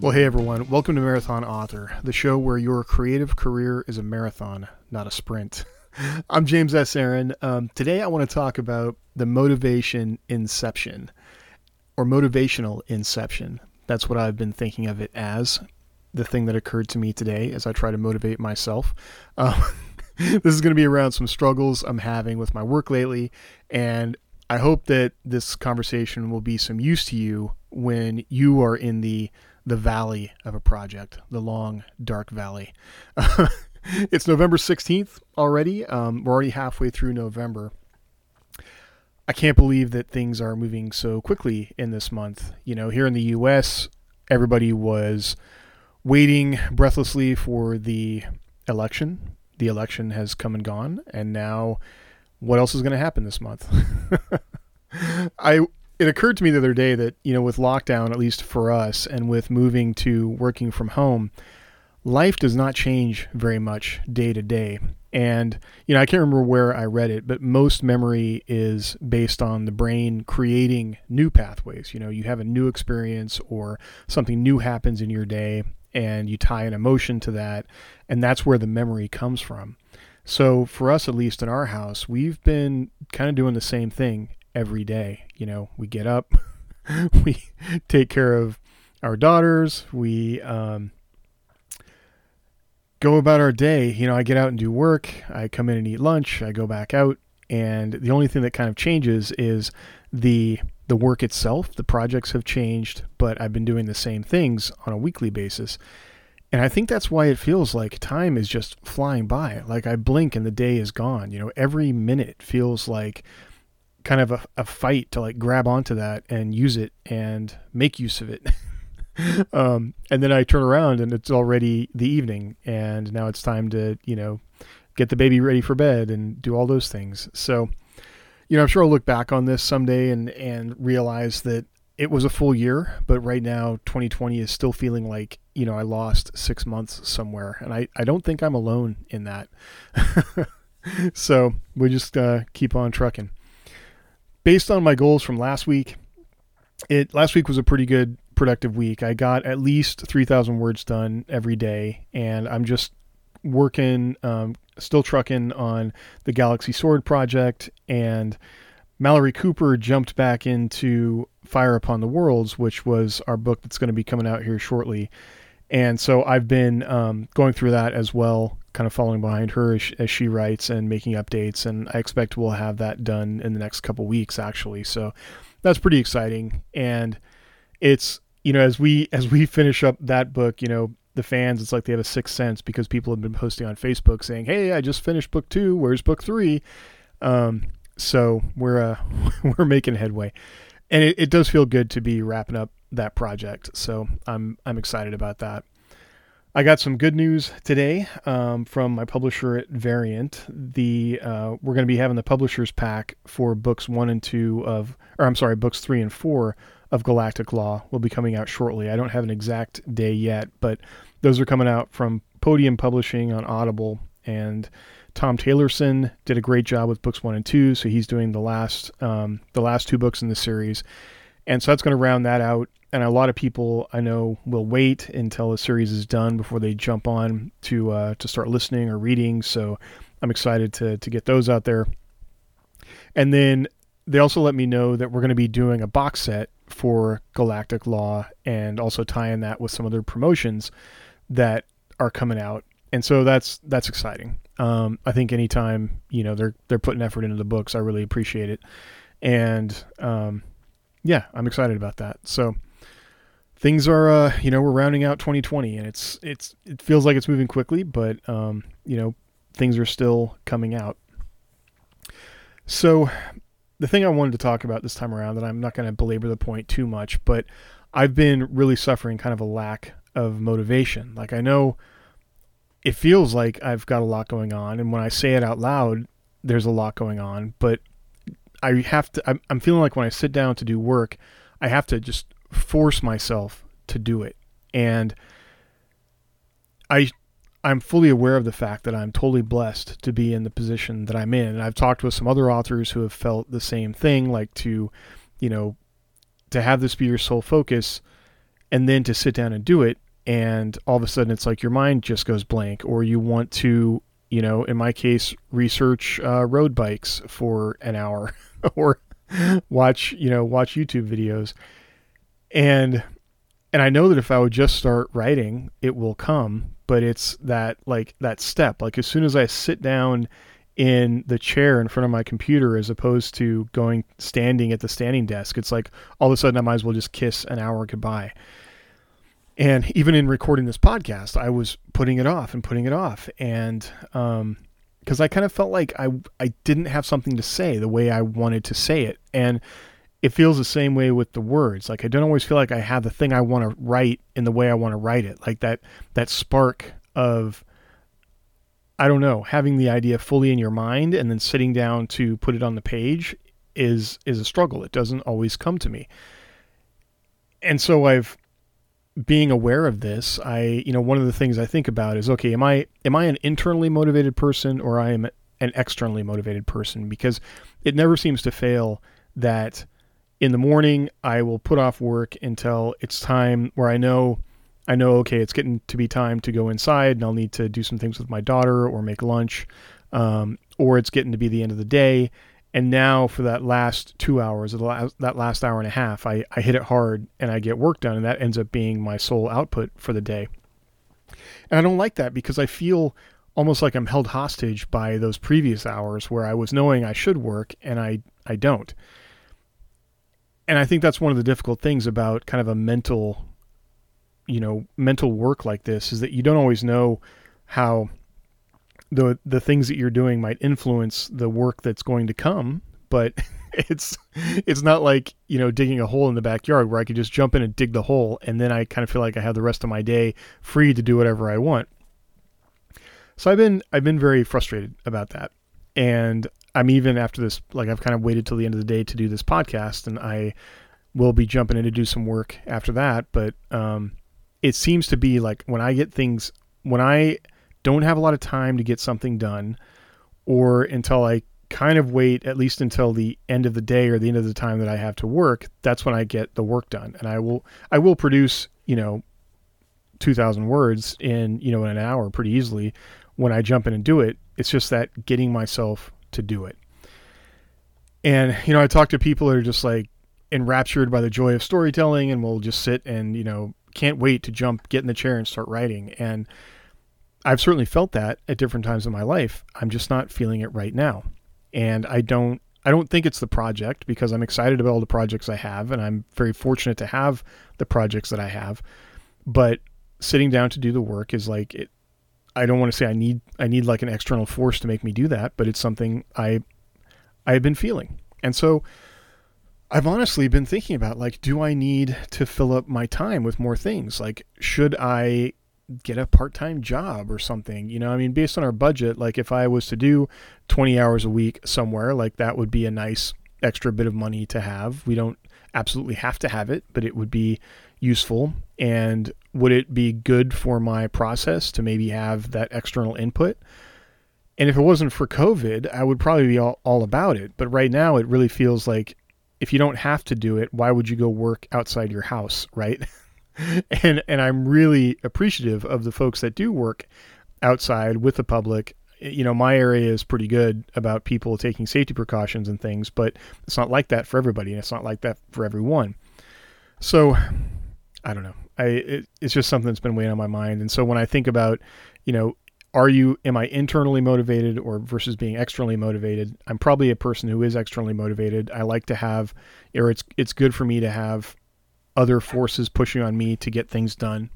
Well, hey everyone, welcome to Marathon Author, the show where your creative career is a marathon, not a sprint. I'm James S. Aaron. Um, today I want to talk about the motivation inception or motivational inception. That's what I've been thinking of it as. The thing that occurred to me today as I try to motivate myself. Um, this is going to be around some struggles I'm having with my work lately, and I hope that this conversation will be some use to you when you are in the the valley of a project, the long dark valley. it's November 16th already. Um, we're already halfway through November. I can't believe that things are moving so quickly in this month. You know, here in the US, everybody was waiting breathlessly for the election. The election has come and gone, and now what else is going to happen this month? I it occurred to me the other day that you know with lockdown at least for us and with moving to working from home life does not change very much day to day. And you know i can't remember where i read it but most memory is based on the brain creating new pathways. You know you have a new experience or something new happens in your day and you tie an emotion to that and that's where the memory comes from. So for us at least in our house we've been kind of doing the same thing every day. You know, we get up, we take care of our daughters, we um, go about our day. You know, I get out and do work, I come in and eat lunch, I go back out, and the only thing that kind of changes is the the work itself. The projects have changed, but I've been doing the same things on a weekly basis. And I think that's why it feels like time is just flying by. Like I blink and the day is gone. You know, every minute feels like kind of a, a fight to like grab onto that and use it and make use of it. um, and then I turn around and it's already the evening, and now it's time to you know get the baby ready for bed and do all those things. So, you know, I'm sure I'll look back on this someday and and realize that it was a full year, but right now 2020 is still feeling like you know I lost six months somewhere, and I I don't think I'm alone in that. so we just uh, keep on trucking based on my goals from last week, it last week was a pretty good productive week. I got at least 3,000 words done every day, and I'm just working, um, still trucking on the Galaxy Sword project. And Malorie Cooper jumped back into Fire Upon the Worlds, which was our book that's going to be coming out here shortly. And so I've been um, going through that as well kind of following behind her as she, as she, writes and making updates. And I expect we'll have that done in the next couple weeks, actually. So that's pretty exciting. And it's you know as we as we finish up that book, you know the fans, it's like they have a sixth sense because people have been posting on Facebook saying, "Hey, I just finished book two. Where's book three? Um, so we're uh, we're making headway, and it, it does feel good to be wrapping up that project. So I'm I'm excited about that. I got some good news today um, from my publisher at Variant. The uh, we're going to be having the publishers pack for books one and two of, or I'm sorry, books three and four of Galactic Law will be coming out shortly. I don't have an exact day yet, but those are coming out from Podium Publishing on Audible. And Tom Taylorson did a great job with books one and two, so he's doing the last um, the last two books in the series, and so that's going to round that out and a lot of people I know will wait until the series is done before they jump on to uh, to start listening or reading. So I'm excited to to get those out there. And then they also let me know that we're going to be doing a box set for Galactic Law and also tying that with some other promotions that are coming out. And so that's that's exciting. Um, I think anytime you know they're they're putting effort into the books, I really appreciate it. And um, yeah, I'm excited about that. So things are uh, you know we're rounding out 2020 and it's it's it feels like it's moving quickly but um, you know things are still coming out so the thing i wanted to talk about this time around and i'm not going to belabor the point too much but i've been really suffering kind of a lack of motivation like i know it feels like i've got a lot going on and when i say it out loud there's a lot going on but i have to i'm, feeling like when i sit down to do work i have to just force myself to do it. And I I'm fully aware of the fact that I'm totally blessed to be in the position that I'm in. And I've talked with some other authors who have felt the same thing, like to, you know, to have this be your sole focus and then to sit down and do it and all of a sudden it's like your mind just goes blank or you want to you know in my case research uh, road bikes for an hour or watch you know watch youtube videos. And and i know that if i would just start writing it will come but it's that like that step. Like as soon as i sit down in the chair in front of my computer as opposed to going standing at the standing desk it's like all of a sudden i might as well just kiss an hour goodbye. And even in recording this podcast i was putting it off and putting it off. And um because I kind of felt like I I didn't have something to say the way I wanted to say it, and it feels the same way with the words. Like I don't always feel like I have the thing I want to write in the way I want to write it. Like that that spark of I don't know, having the idea fully in your mind and then sitting down to put it on the page is is a struggle. It doesn't always come to me. And so I've being aware of this, I you know one of the things I think about is okay, am I am I an internally motivated person or I am an externally motivated person? Because it never seems to fail that in the morning I will put off work until it's time where I know I know okay, it's getting to be time to go inside and I'll need to do some things with my daughter or make lunch, um, or it's getting to be the end of the day and now for that last two hours, that last hour and a half, I, I hit it hard and I get work done, and that ends up being my sole output for the day. And I don't like that because I feel almost like I'm held hostage by those previous hours where I was knowing I should work and I, I don't. And I think that's one of the difficult things about kind of a mental, you know, mental work like this is that you don't always know how the the things that you're doing might influence the work that's going to come but it's it's not like you know digging a hole in the backyard where I could just jump in and dig the hole and then I kind of feel like I have the rest of my day free to do whatever I want. So I've been I've been very frustrated about that. And I'm even after this like I've kind of waited till the end of the day to do this podcast and I will be jumping in to do some work after that, but um it seems to be like when I get things when I don't have a lot of time to get something done, or until I kind of wait at least until the end of the day or the end of the time that I have to work, that's when I get the work done. And I will I will produce, you know, 2000 words in, you know, in an hour pretty easily when I jump in and do it. It's just that getting myself to do it. And you know, I talk to people that are just like enraptured by the joy of storytelling and will just sit and, you know, can't wait to jump, get in the chair and start writing. And I've certainly felt that at different times in my life. I'm just not feeling it right now. And I don't I don't think it's the project because I'm excited about all the projects I have and I'm very fortunate to have the projects that I have. But sitting down to do the work is like it I don't want to say I need I need like an external force to make me do that, but it's something I I have been feeling. And so I've honestly been thinking about like do I need to fill up my time with more things? Like should I get a part-time job or something you know i mean based on our budget like if i was to do 20 hours a week somewhere like that would be a nice extra bit of money to have. We don't absolutely have to have it but it would be useful. And would it be good for my process to maybe have that external input? And if it wasn't for covid i would probably be all, all about it. But right now it really feels like if you don't have to do it why would you go work outside your house right and and I'm really appreciative of the folks that do work outside with the public. You know, my area is pretty good about people taking safety precautions and things, but it's not like that for everybody, and it's not like that for everyone. So, I don't know. I it, it's just something that's been weighing on my mind, and so when I think about, you know, are you am I internally motivated or versus being externally motivated? I'm probably a person who is externally motivated. I like to have, or it's it's good for me to have other forces pushing on me to get things done.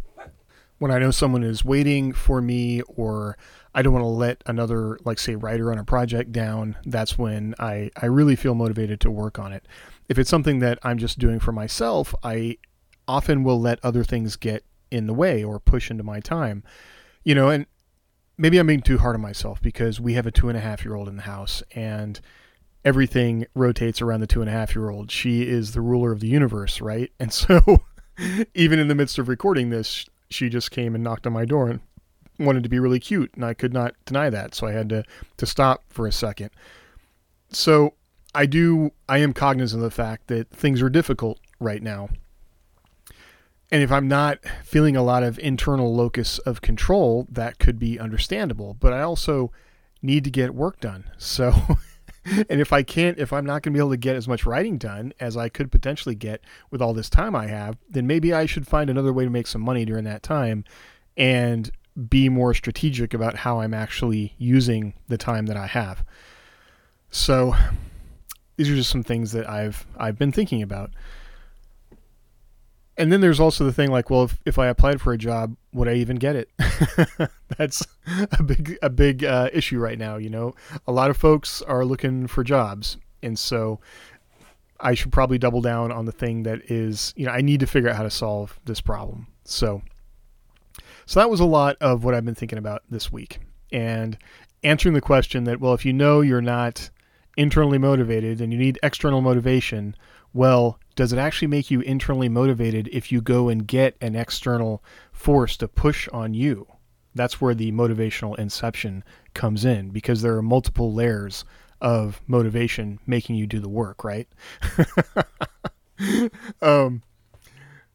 When I know someone is waiting for me or I don't want to let another, like say, writer on a project down, that's when I, I really feel motivated to work on it. If it's something that I'm just doing for myself, I often will let other things get in the way or push into my time. You know, and maybe I'm being too hard on myself because we have a two and a half year old in the house and everything rotates around the two and a half year old. She is the ruler of the universe, right? And so, even in the midst of recording this, she just came and knocked on my door and wanted to be really cute, and I could not deny that. So I had to to stop for a second. So I do. I am cognizant of the fact that things are difficult right now. and if I'm not feeling a lot of internal locus of control, that could be understandable. But I also need to get work done. So, and if I can't, if I'm not going to be able to get as much writing done as I could potentially get with all this time I have, then maybe I should find another way to make some money during that time and be more strategic about how I'm actually using the time that I have. So, these are just some things that I've I've been thinking about and then there's also the thing like, well, if, if I applied for a job, would I even get it? That's a big a big uh, issue right now. You know, a lot of folks are looking for jobs, and so I should probably double down on the thing that is, you know, I need to figure out how to solve this problem. So, so that was a lot of what I've been thinking about this week, and answering the question that, well, if you know you're not internally motivated and you need external motivation, well, does it actually make you internally motivated if you go and get an external force to push on you? That's where the motivational inception comes in because there are multiple layers of motivation making you do the work, right? um,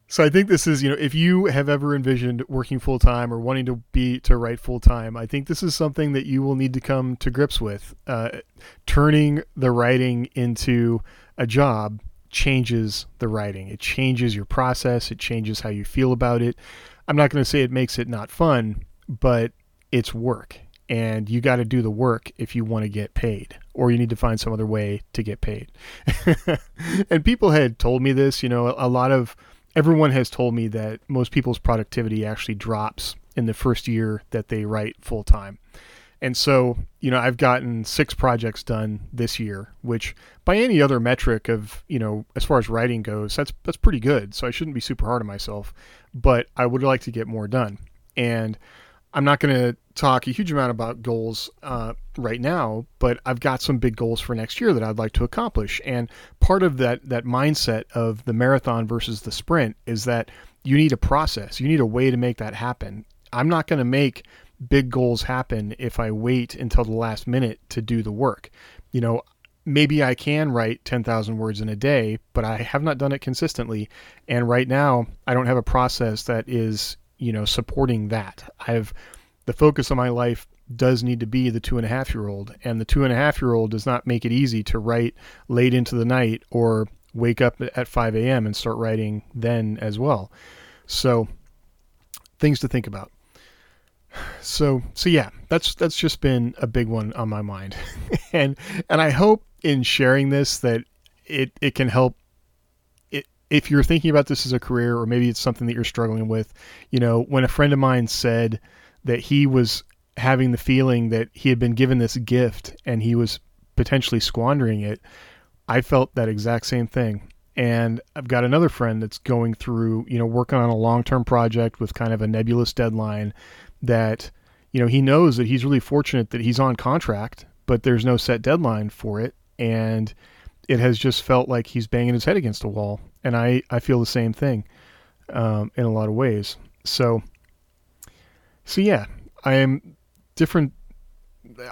so I think this is, you know, if you have ever envisioned working full time or wanting to be to write full time, I think this is something that you will need to come to grips with. Uh, turning the writing into a job changes the writing. It changes your process. It changes how you feel about it. I'm not going to say it makes it not fun, but it's work. And you got to do the work if you want to get paid, or you need to find some other way to get paid. and people had told me this, you know, a lot of everyone has told me that most people's productivity actually drops in the first year that they write full time. And so, you know, I've gotten six projects done this year, which by any other metric of, you know, as far as writing goes, that's that's pretty good. So I shouldn't be super hard on myself, but I would like to get more done. And I'm not going to talk a huge amount about goals uh, right now, but I've got some big goals for next year that I'd like to accomplish. And part of that that mindset of the marathon versus the sprint is that you need a process. You need a way to make that happen. I'm not going to make big goals happen if I wait until the last minute to do the work. You know, maybe I can write 10,000 words in a day, but I have not done it consistently. And right now, I don't have a process that is, you know, supporting that. I have the focus of my life does need to be the two and a half year old, and the two and a half year old does not make it easy to write late into the night or wake up at 5 a.m. and start writing then as well. So, things to think about so so yeah that's that's just been a big one on my mind. And and i hope in sharing this that it it can help it if you're thinking about this as a career or maybe it's something that you're struggling with you know when a friend of mine said that he was having the feeling that he had been given this gift and he was potentially squandering it i felt that exact same thing. And I've got another friend that's going through, you know, working on a long-term project with kind of a nebulous deadline that you know he knows that he's really fortunate that he's on contract, but there's no set deadline for it, and it has just felt like he's banging his head against a wall. And I I feel the same thing um, in a lot of ways. So so yeah, I am different.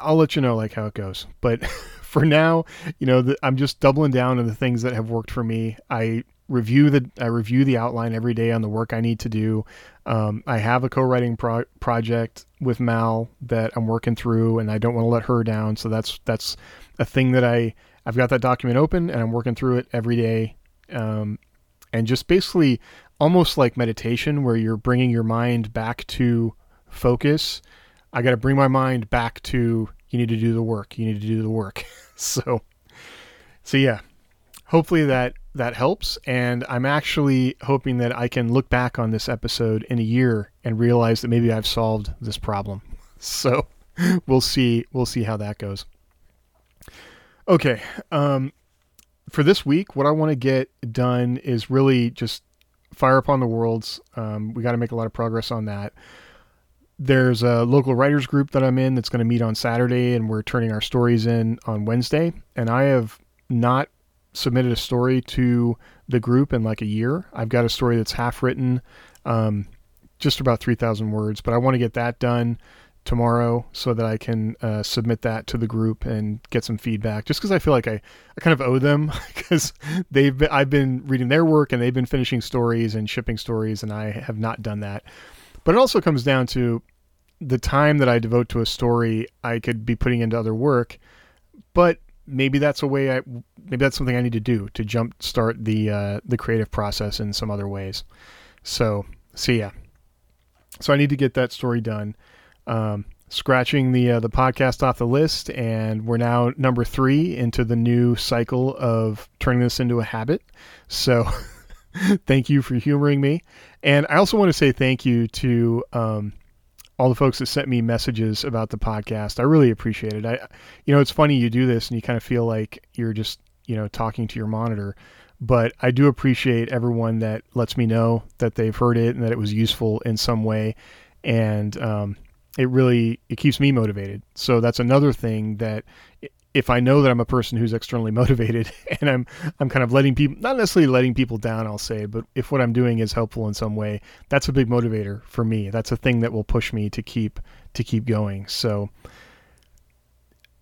I'll let you know like how it goes, but. for now, you know, the, I'm just doubling down on the things that have worked for me. I review the I review the outline every day on the work I need to do. Um, I have a co-writing pro- project with Mal that I'm working through, and I don't want to let her down. So that's that's a thing that I I've got that document open and I'm working through it every day, um, and just basically almost like meditation, where you're bringing your mind back to focus. I got to bring my mind back to you need to do the work. You need to do the work. so, so yeah, hopefully that that helps. And I'm actually hoping that I can look back on this episode in a year and realize that maybe I've solved this problem. So we'll see. We'll see how that goes. Okay. Um, for this week, what I want to get done is really just fire upon the worlds. Um, we got to make a lot of progress on that. There's a local writers group that I'm in that's going to meet on Saturday, and we're turning our stories in on Wednesday. And I have not submitted a story to the group in like a year. I've got a story that's half written, um, just about 3,000 words, but I want to get that done tomorrow so that I can uh, submit that to the group and get some feedback. Just because I feel like I, I kind of owe them because they've been, I've been reading their work and they've been finishing stories and shipping stories and I have not done that. But it also comes down to the time that I devote to a story. I could be putting into other work, but maybe that's a way I maybe that's something I need to do to jump start the uh, the creative process in some other ways. So so yeah. So I need to get that story done um, scratching the uh, the podcast off the list, and we're now number three into the new cycle of turning this into a habit. So, thank you for humoring me, and I also want to say thank you to um, all the folks that sent me messages about the podcast. I really appreciate it. I, you know, it's funny you do this and you kind of feel like you're just you know talking to your monitor. But I do appreciate everyone that lets me know that they've heard it and that it was useful in some way. And um, it really it keeps me motivated. So that's another thing that if I know that I'm a person who's externally motivated and I'm I'm kind of letting people not necessarily letting people down, I'll say, but if what I'm doing is helpful in some way, that's a big motivator for me. That's a thing that will push me to keep to keep going. So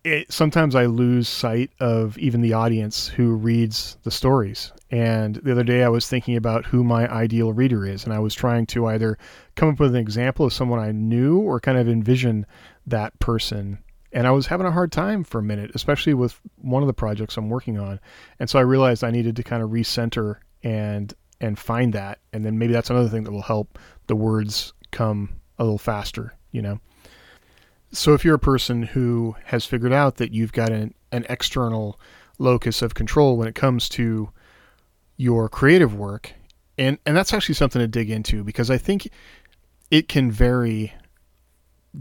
it, sometimes I lose sight of even the audience who reads the stories. And the other day I was thinking about who my ideal reader is, and I was trying to either come up with an example of someone I knew or kind of envision that person. And I was having a hard time for a minute, especially with one of the projects I'm working on. And so I realized I needed to kind of recenter and and find that. And then maybe that's another thing that will help the words come a little faster, you know. So if you're a person who has figured out that you've got an, an external locus of control when it comes to your creative work, and, and that's actually something to dig into because I think it can vary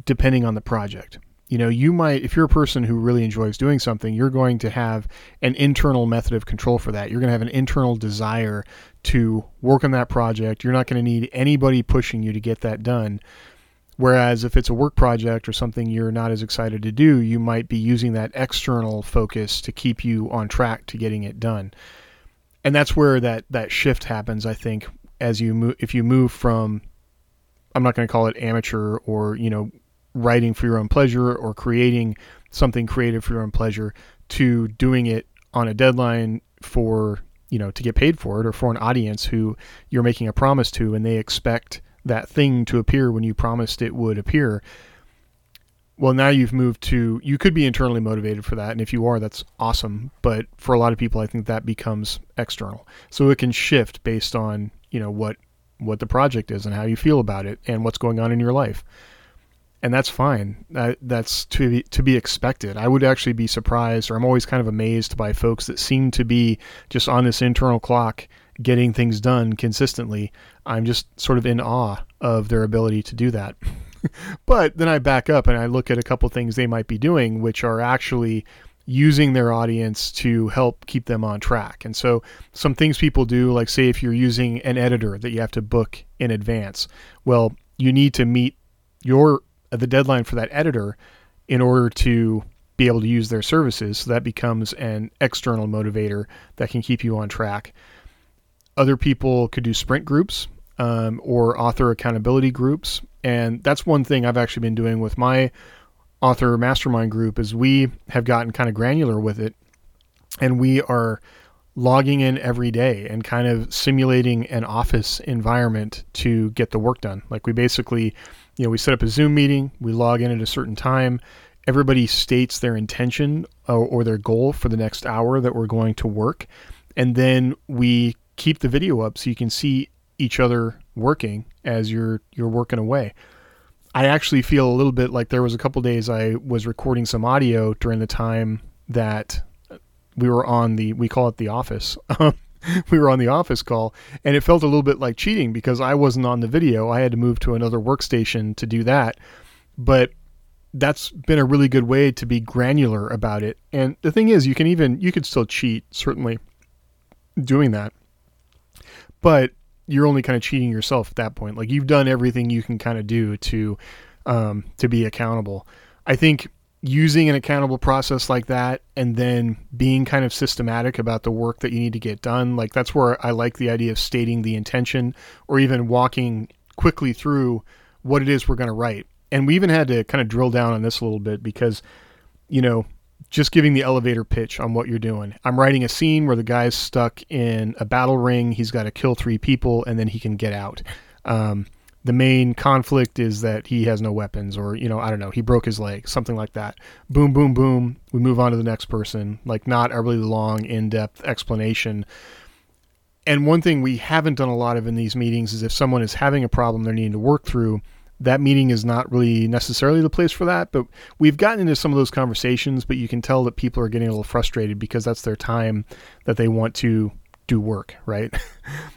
depending on the project. You know, you might, if you're a person who really enjoys doing something, you're going to have an internal method of control for that. You're going to have an internal desire to work on that project. You're not going to need anybody pushing you to get that done. Whereas if it's a work project or something you're not as excited to do, you might be using that external focus to keep you on track to getting it done. And that's where that that shift happens, I think, as you move if you move from I'm not going to call it amateur or, you know, writing for your own pleasure or creating something creative for your own pleasure to doing it on a deadline for, you know, to get paid for it or for an audience who you're making a promise to and they expect that thing to appear when you promised it would appear. Well, now you've moved to, you could be internally motivated for that. And if you are, that's awesome. But for a lot of people, I think that becomes external. So it can shift based on, you know, what, what the project is and how you feel about it and what's going on in your life. And that's fine. That, that's to be, to be expected. I would actually be surprised, or I'm always kind of amazed by folks that seem to be just on this internal clock getting things done consistently. I'm just sort of in awe of their ability to do that. but then I back up and I look at a couple things they might be doing, which are actually using their audience to help keep them on track. And so some things people do, like say if you're using an editor that you have to book in advance, well, you need to meet your the deadline for that editor in order to be able to use their services. So that becomes an external motivator that can keep you on track. Other people could do sprint groups um, or author accountability groups, and that's one thing I've actually been doing with my author mastermind group. Is we have gotten kind of granular with it, and we are logging in every day and kind of simulating an office environment to get the work done. Like we basically, you know, we set up a Zoom meeting, we log in at a certain time, everybody states their intention or, or, their goal for the next hour that we're going to work. And then we keep the video up so you can see each other working as you're you're working away. I actually feel a little bit like there was a couple days I was recording some audio during the time that we were on the we call it the office. we were on the office call and it felt a little bit like cheating because I wasn't on the video. I had to move to another workstation to do that. But that's been a really good way to be granular about it. And the thing is you can even you could still cheat certainly doing that but you're only kind of cheating yourself at that point. Like you've done everything you can kind of do to um, to be accountable. I think using an accountable process like that and then being kind of systematic about the work that you need to get done like that's where i like the idea of stating the intention or even walking quickly through what it is we're going to write and we even had to kind of drill down on this a little bit because, you know, just giving the elevator pitch on what you're doing. I'm writing a scene where the guy's stuck in a battle ring. He's got to kill three people and then he can get out. Um, the main conflict is that he has no weapons or you know i don't know he broke his leg something like that. Boom boom boom we move on to the next person like not a really long in-depth explanation. And one thing we haven't done a lot of in these meetings is if someone is having a problem they're needing to work through that meeting is not really necessarily the place for that but we've gotten into some of those conversations but you can tell that people are getting a little frustrated because that's their time that they want to do work right?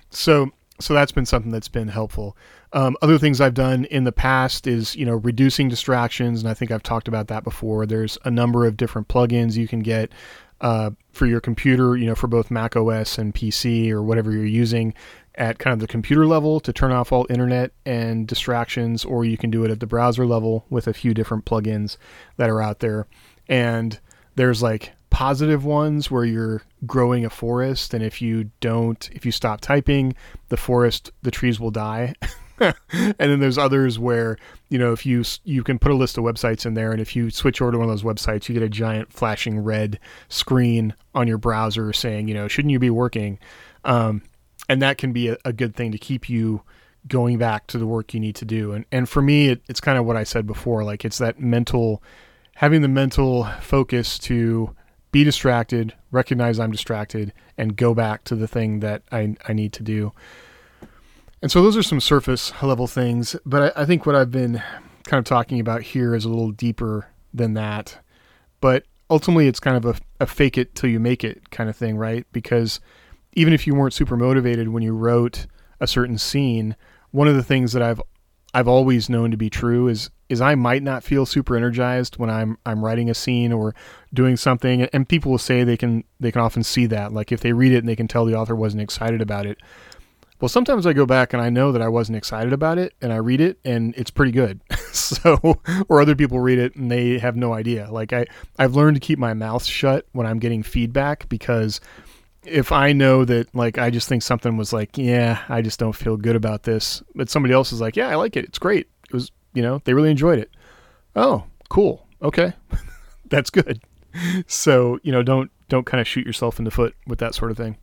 So so that's been something that's been helpful um, other things I've done in the past is, you know, reducing distractions, and I think I've talked about that before. There's a number of different plugins you can get uh, for your computer, you know, for both Mac OS and PC or whatever you're using at kind of the computer level to turn off all internet and distractions, or you can do it at the browser level with a few different plugins that are out there. And there's like positive ones where you're growing a forest, and if you don't, if you stop typing, the forest, the trees will die. and then there's others where you know if you you can put a list of websites in there and if you switch over to one of those websites you get a giant flashing red screen on your browser saying you know shouldn't you be working? Um, and that can be a, a, good thing to keep you going back to the work you need to do. And and for me it, it's kind of what i said before like it's that mental having the mental focus to be distracted recognize i'm distracted and go back to the thing that i, I need to do and so those are some surface level things, but I, I, think what I've been kind of talking about here is a little deeper than that. But ultimately, it's kind of a, a fake it till you make it kind of thing, right? Because even if you weren't super motivated when you wrote a certain scene, one of the things that I've I've always known to be true is is I might not feel super energized when I'm I'm writing a scene or doing something and people will say they can they can often see that like if they read it and they can tell the author wasn't excited about it well, sometimes I go back and I know that I wasn't excited about it and I read it and it's pretty good. so, or other people read it and they have no idea. Like I, I've learned to keep my mouth shut when I'm getting feedback because if I know that like I just think something was like, yeah, I just don't feel good about this, but somebody else is like, yeah, I like it. It's great. It was, you know, they really enjoyed it. Oh, cool. Okay. That's good. So, you know, don't don't kind of shoot yourself in the foot with that sort of thing.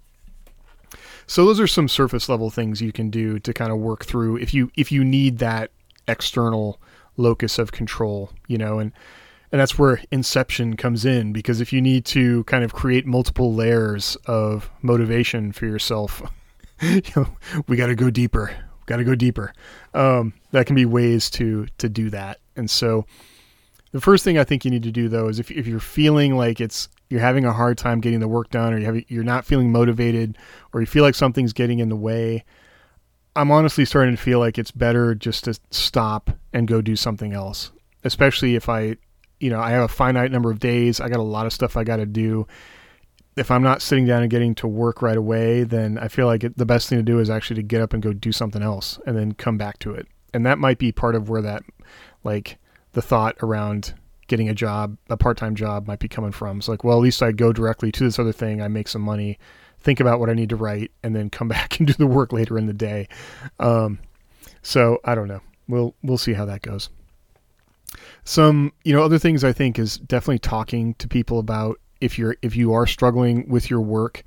So those are some surface level things you can do to kind of work through if you if you need that external locus of control, you know, and and that's where inception comes in because if you need to kind of create multiple layers of motivation for yourself, you know, we got to go deeper. Got to go deeper. Um, that can be ways to to do that. And so, the first thing I think you need to do though is if if you're feeling like it's you're having a hard time getting the work done or you have, you're not feeling motivated or you feel like something's getting in the way, I'm honestly starting to feel like it's better just to stop and go do something else. Especially if I, you know, I have a finite number of days, I got a lot of stuff I got to do. If I'm not sitting down and getting to work right away, then I feel like it, the best thing to do is actually to get up and go do something else and then come back to it. And that might be part of where that, like, the thought around getting a job, a part time job might be coming from. It's like, well, at least I go directly to this other thing. I make some money, think about what I need to write, and then come back and do the work later in the day. Um, so I don't know. We'll we'll see how that goes. Some you know other things I think is definitely talking to people about if you're if you are struggling with your work.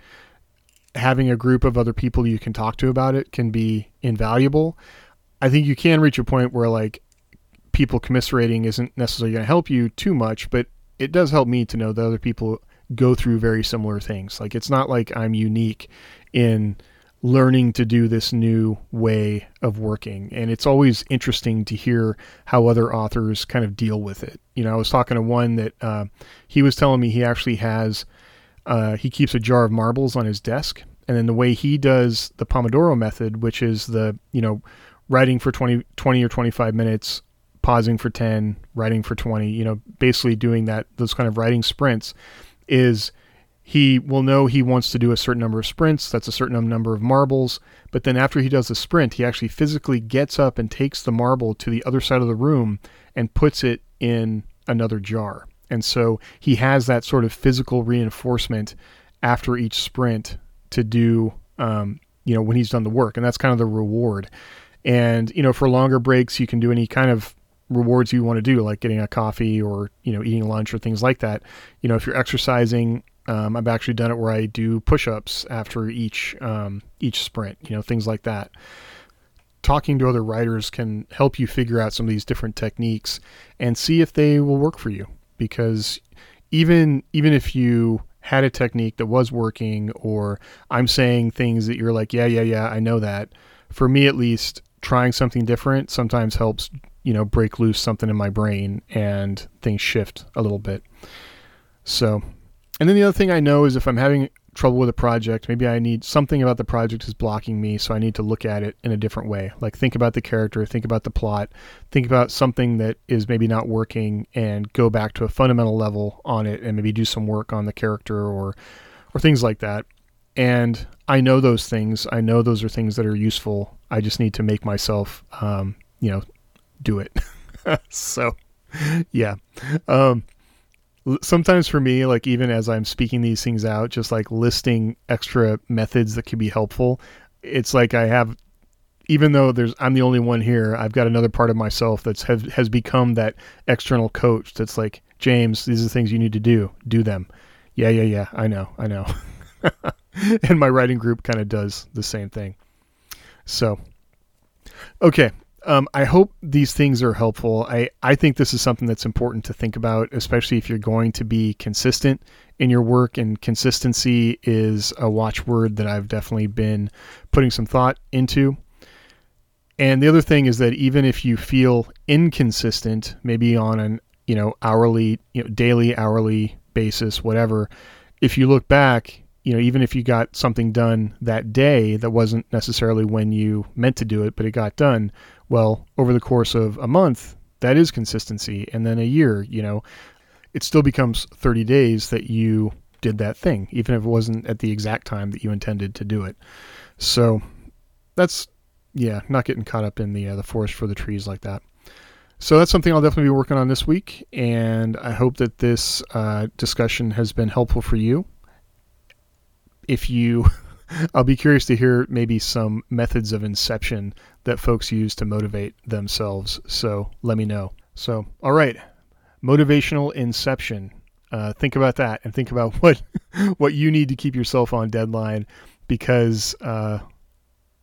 Having a group of other people you can talk to about it can be invaluable. I think you can reach a point where like people commiserating isn't necessarily going to help you too much, but it does help me to know that other people go through very similar things. Like it's not like I'm unique in learning to do this new way of working. And it's always interesting to hear how other authors kind of deal with it. You know, I was talking to one that uh, he was telling me he actually has, uh, he keeps a jar of marbles on his desk. And then the way he does the Pomodoro method, which is the, you know, writing for 20, 20 or 25 minutes, pausing for 10, writing for 20, you know, basically doing that, those kind of writing sprints is he will know he wants to do a certain number of sprints. That's a certain number of marbles. But then after he does the sprint, he actually physically gets up and takes the marble to the other side of the room and puts it in another jar. And so he has that sort of physical reinforcement after each sprint to do, um, you know, when he's done the work. And that's kind of the reward. And, you know, for longer breaks, you can do any kind of rewards you want to do, like getting a coffee or you know eating lunch or things like that. You know, if you're exercising, um, I've actually done it where I do push-ups after each um, each sprint. You know, things like that. Talking to other writers can help you figure out some of these different techniques and see if they will work for you. Because even even if you had a technique that was working, or I'm saying things that you're like, yeah, yeah, yeah, I know that. For me, at least, trying something different sometimes helps you know break loose something in my brain and things shift a little bit so and then the other thing i know is if i'm having trouble with a project maybe i need something about the project is blocking me so i need to look at it in a different way like think about the character think about the plot think about something that is maybe not working and go back to a fundamental level on it and maybe do some work on the character or or things like that and I know those things. I know those are things that are useful. I just need to make myself, um, you know, do it. so, yeah. Um, sometimes for me, like even as I'm speaking these things out, just like listing extra methods that could be helpful, it's like I have, even though there's I'm the only one here, I've got another part of myself that's have, has become that external coach. That's like James, these are the things you need to do. Do them. Yeah, yeah, yeah. I know. I know. and my writing group kind of does the same thing. So, okay. Um, I hope these things are helpful. I, I think this is something that's important to think about, especially if you're going to be consistent in your work. And consistency is a watchword that I've definitely been putting some thought into. And the other thing is that even if you feel inconsistent, maybe on an you know hourly, you know daily, hourly basis, whatever, if you look back, you know, even if you got something done that day that wasn't necessarily when you meant to do it, but it got done, well, over the course of a month, that is consistency. And then a year, you know, it still becomes 30 days that you did that thing, even if it wasn't at the exact time that you intended to do it. So that's, yeah, not getting caught up in the, uh, the forest for the trees like that. So that's something I'll definitely be working on this week, and I hope that this uh, discussion has been helpful for you if you I'll be curious to hear maybe some methods of inception that folks use to motivate themselves. So let me know. So, all right, motivational inception. Uh, think about that and think about what what you need to keep yourself on deadline because uh,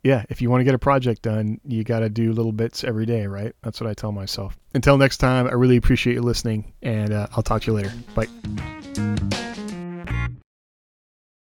yeah, if you want to get a project done, you got to do little bits every day, right? That's what I tell myself. Until next time, I really appreciate you listening, and uh, I'll talk to you later. Bye.